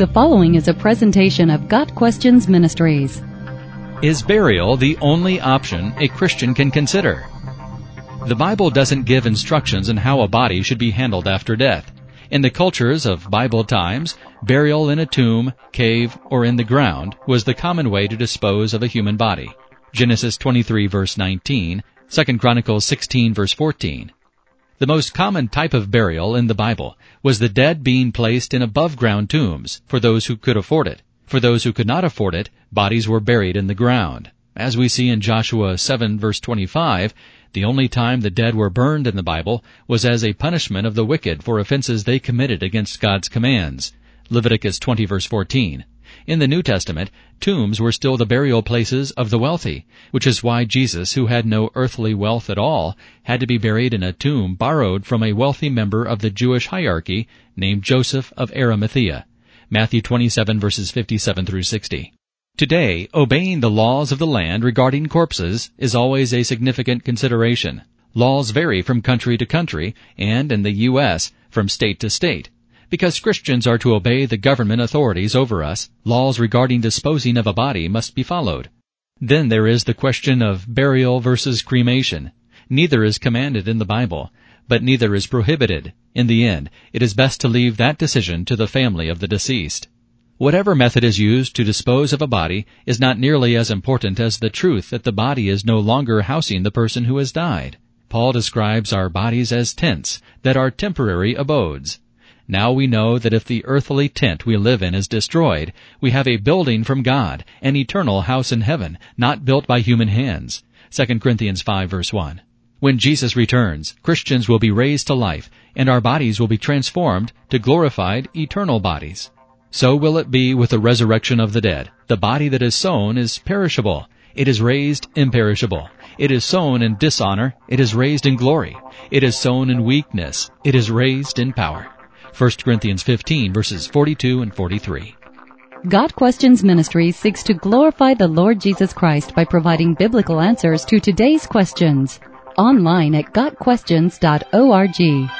The following is a presentation of Got Questions Ministries. Is burial the only option a Christian can consider? The Bible doesn't give instructions on how a body should be handled after death. In the cultures of Bible times, burial in a tomb, cave, or in the ground was the common way to dispose of a human body. Genesis 23 verse 19, 2 Chronicles 16 verse 14. The most common type of burial in the Bible was the dead being placed in above ground tombs for those who could afford it. For those who could not afford it, bodies were buried in the ground. As we see in Joshua 7 verse 25, the only time the dead were burned in the Bible was as a punishment of the wicked for offenses they committed against God's commands. Leviticus 20 verse 14. In the New Testament, tombs were still the burial places of the wealthy, which is why Jesus, who had no earthly wealth at all, had to be buried in a tomb borrowed from a wealthy member of the Jewish hierarchy named Joseph of Arimathea. Matthew 27 verses 57 through 60. Today, obeying the laws of the land regarding corpses is always a significant consideration. Laws vary from country to country, and in the U.S., from state to state. Because Christians are to obey the government authorities over us, laws regarding disposing of a body must be followed. Then there is the question of burial versus cremation. Neither is commanded in the Bible, but neither is prohibited. In the end, it is best to leave that decision to the family of the deceased. Whatever method is used to dispose of a body is not nearly as important as the truth that the body is no longer housing the person who has died. Paul describes our bodies as tents that are temporary abodes. Now we know that if the earthly tent we live in is destroyed, we have a building from God, an eternal house in heaven, not built by human hands. 2 Corinthians 5 verse 1. When Jesus returns, Christians will be raised to life, and our bodies will be transformed to glorified, eternal bodies. So will it be with the resurrection of the dead. The body that is sown is perishable. It is raised imperishable. It is sown in dishonor. It is raised in glory. It is sown in weakness. It is raised in power. 1 Corinthians 15 verses 42 and 43. Got Questions Ministry seeks to glorify the Lord Jesus Christ by providing biblical answers to today's questions. Online at GotQuestions.org.